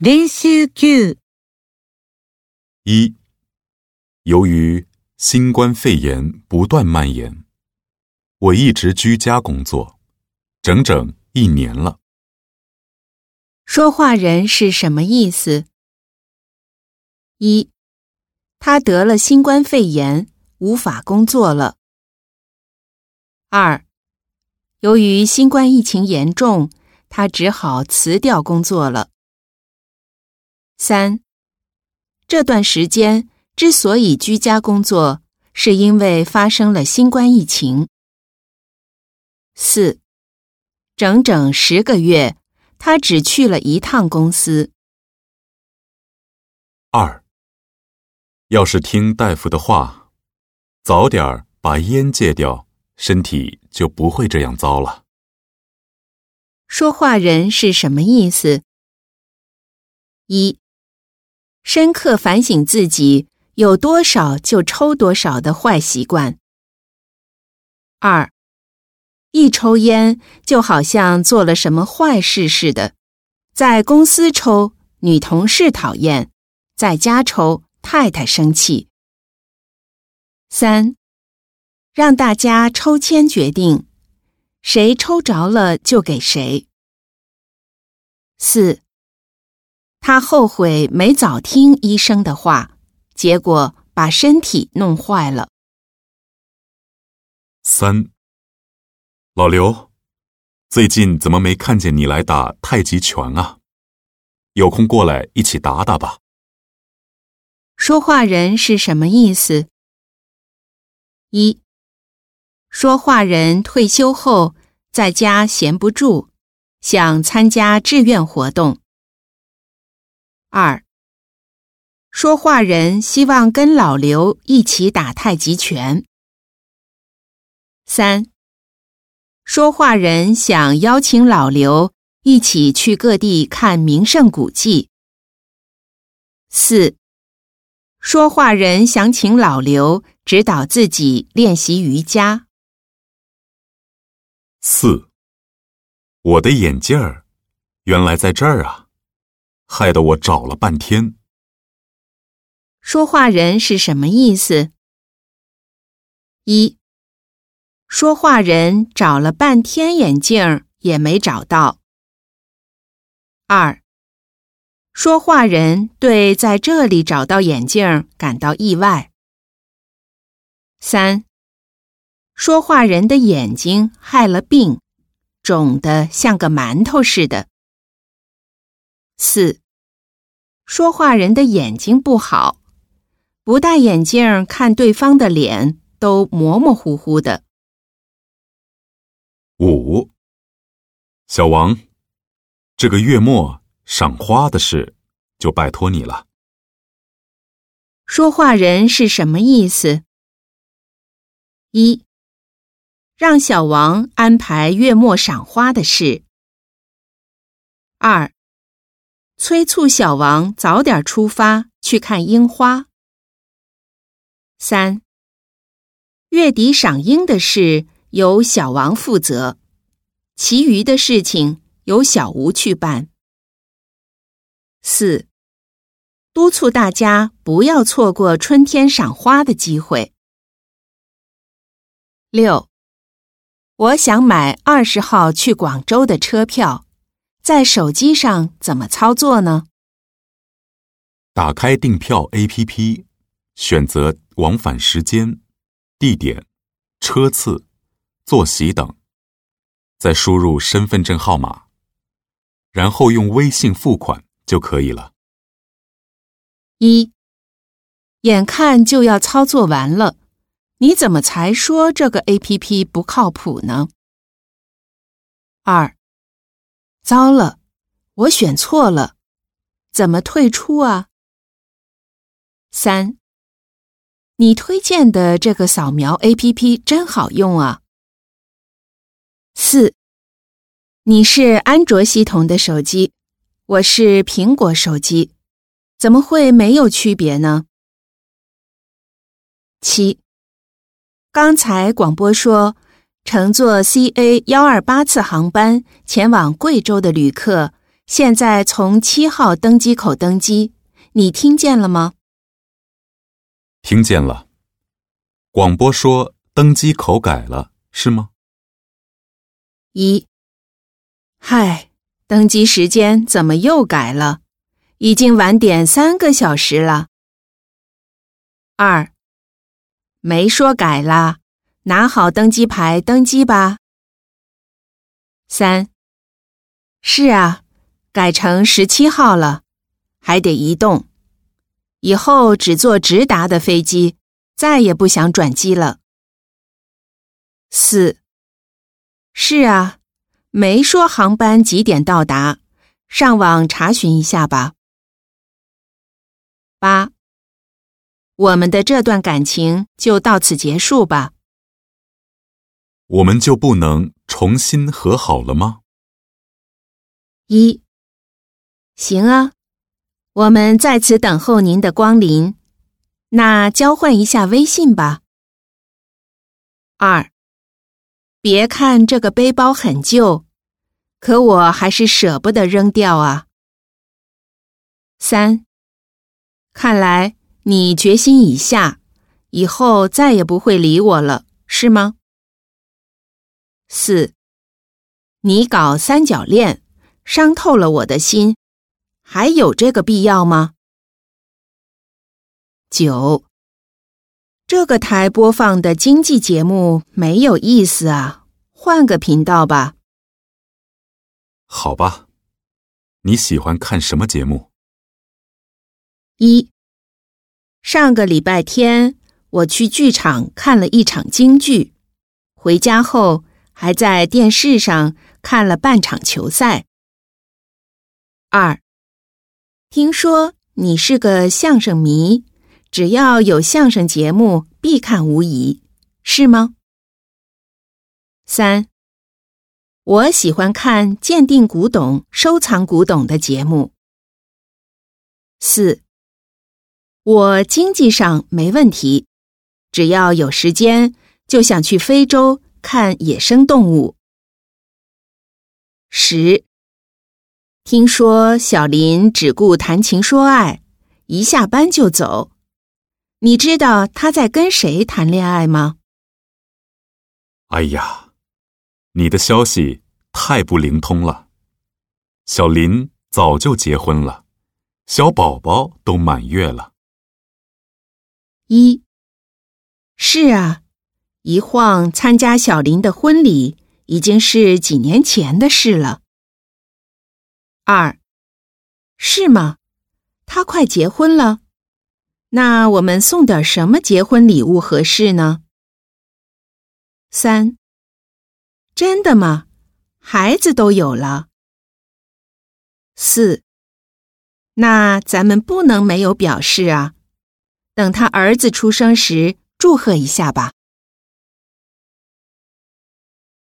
練習9一，由于新冠肺炎不断蔓延，我一直居家工作，整整一年了。说话人是什么意思？一，他得了新冠肺炎，无法工作了。二，由于新冠疫情严重，他只好辞掉工作了。三，这段时间之所以居家工作，是因为发生了新冠疫情。四，整整十个月，他只去了一趟公司。二，要是听大夫的话，早点儿把烟戒掉，身体就不会这样糟了。说话人是什么意思？一，深刻反省自己有多少就抽多少的坏习惯。二，一抽烟就好像做了什么坏事似的，在公司抽，女同事讨厌；在家抽，太太生气。三，让大家抽签决定，谁抽着了就给谁。四，他后悔没早听医生的话，结果把身体弄坏了。三，老刘，最近怎么没看见你来打太极拳啊？有空过来一起打打吧。说话人是什么意思？一，说话人退休后在家闲不住，想参加志愿活动。二，说话人希望跟老刘一起打太极拳。三，说话人想邀请老刘一起去各地看名胜古迹。四，说话人想请老刘指导自己练习瑜伽。四，我的眼镜儿原来在这儿啊，害得我找了半天。说话人是什么意思？一，说话人找了半天眼镜也没找到。二，说话人对在这里找到眼镜感到意外。三，说话人的眼睛害了病，肿得像个馒头似的。四，说话人的眼睛不好，不戴眼镜看对方的脸都模模糊糊的。五，小王，这个月末赏花的事就拜托你了。说话人是什么意思？一，让小王安排月末赏花的事。二，催促小王早点出发去看樱花。三，月底赏樱的事由小王负责，其余的事情由小吴去办。四，督促大家不要错过春天赏花的机会。六，我想买二十号去广州的车票，在手机上怎么操作呢？打开订票 APP，选择往返时间、地点、车次、坐席等，再输入身份证号码，然后用微信付款就可以了。一，眼看就要操作完了，你怎么才说这个 A.P.P 不靠谱呢？二，糟了，我选错了，怎么退出啊？三，你推荐的这个扫描 A.P.P 真好用啊。四，你是安卓系统的手机，我是苹果手机。怎么会没有区别呢？七，刚才广播说，乘坐 CA 幺二八次航班前往贵州的旅客现在从七号登机口登机，你听见了吗？听见了。广播说登机口改了，是吗？一，嗨，登机时间怎么又改了？已经晚点三个小时了。二，没说改啦，拿好登机牌登机吧。三，是啊。改成十七号了，还得移动。以后只坐直达的飞机，再也不想转机了。四，是啊，没说航班几点到达，上网查询一下吧。八，我们的这段感情就到此结束吧。我们就不能重新和好了吗？一。行啊，我们在此等候您的光临。那交换一下微信吧。二，别看这个背包很旧，可我还是舍不得扔掉啊。三，看来你决心已下，以后再也不会理我了，是吗？四，你搞三角恋，伤透了我的心。还有这个必要吗？九，这个台播放的经济节目没有意思啊，换个频道吧。好吧，你喜欢看什么节目？一，上个礼拜天我去剧场看了一场京剧，回家后还在电视上看了半场球赛。二。听说你是个相声迷，只要有相声节目必看无疑，是吗？三，我喜欢看鉴定古董、收藏古董的节目。四，我经济上没问题，只要有时间就想去非洲看野生动物。十。听说小林只顾谈情说爱，一下班就走。你知道他在跟谁谈恋爱吗？哎呀，你的消息太不灵通了。小林早就结婚了，小宝宝都满月了。一，是啊，一晃参加小林的婚礼已经是几年前的事了。二，是吗？他快结婚了，那我们送点什么结婚礼物合适呢？三，真的吗？孩子都有了。四，那咱们不能没有表示啊，等他儿子出生时祝贺一下吧。